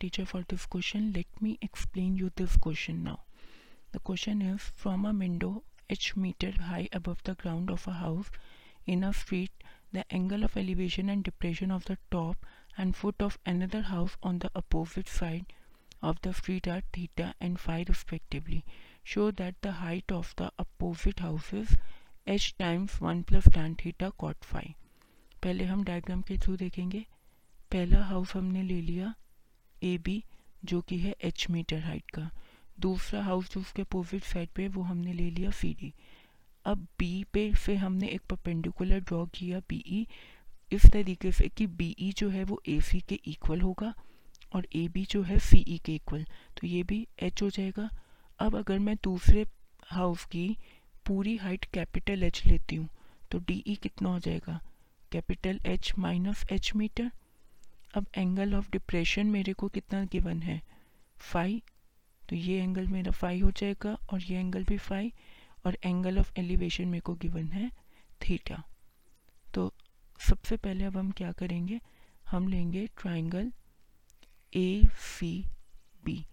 teacher for this question. Let me explain you this question now. The question is from a window h meter high above the ground of a house in a street, the angle of elevation and depression of the top and foot of another house on the opposite side of the street are theta and phi respectively. Show that the height of the opposite houses h times 1 plus tan theta cot phi. पहले हम diagram के through देखेंगे पहला house हमने ले लिया A B जो कि है एच मीटर हाइट का। दूसरा हाउस जो उसके अपोजिट साइड पे वो हमने ले लिया सी डी अब बी पे से हमने एक परपेंडिकुलर ड्रॉ किया बी ई इस तरीके से कि बी ई जो है वो ए सी के इक्वल होगा और ए बी जो है सी ई के इक्वल तो ये भी एच हो जाएगा। अब अगर मैं दूसरे हाउस की पूरी हाइट कैपिटल एच लेती हूँ तो डी ई कितना हो जाएगा? Capital H minus H metre अब एंगल ऑफ़ डिप्रेशन मेरे को कितना गिवन है? फाइव तो ये एंगल मेरा फाइव हो जाएगा और ये एंगल भी फाइव और एंगल ऑफ़ एलिवेशन मेरे को गिवन है थीटा तो सबसे पहले अब हम क्या करेंगे? हम लेंगे triangle A C B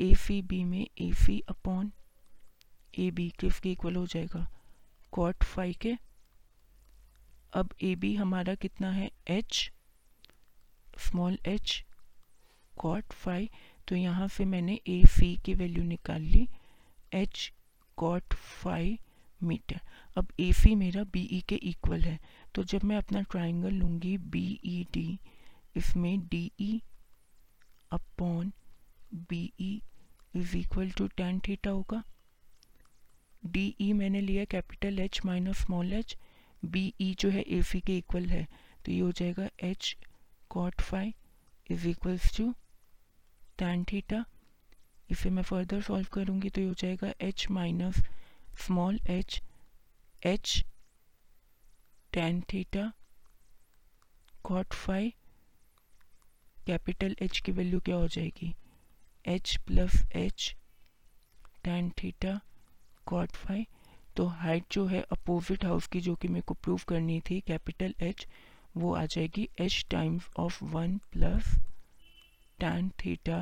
A C B में A C upon A B किसके इक्वल हो जाएगा. कॉट फाइव के. अब ए बी हमारा कितना है? H small H cot five तो यहाँ से मैंने ए सी की वैल्यू निकाल ली एच कॉट फाइव मीटर अब ए सी मेरा बी ई के इक्वल है। तो जब मैं अपना ट्राइंगल लूँगी बी ई डी इसमें D E upon B E is equal to tan theta होगा। डी ई मैंने लिया capital H minus small H B E जो है ए सी के इक्वल है। तो ये हो जाएगा H cot five is equals to tan theta इसे मैं फर्दर सॉल्व करूँगी तो ये हो जाएगा H minus small H H tan theta cot five capital H की वैल्यू क्या हो जाएगी? H plus H tan theta cot five तो हाइट जो है अपोजिट हाउस की जो कि मेरे को प्रूव करनी थी कैपिटल एच वो आ जाएगी H times of one plus tan theta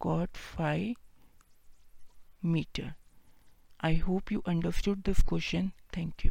cot five metre I hope you understood this question thank you